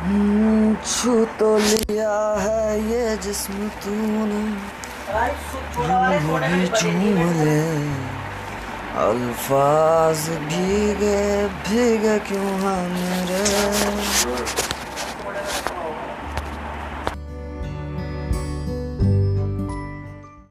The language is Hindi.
छू तो लिया है ये जिसम तूने। रूह भी चूम ले। अल्फाज भीगे भीगे क्यों हम मेरे?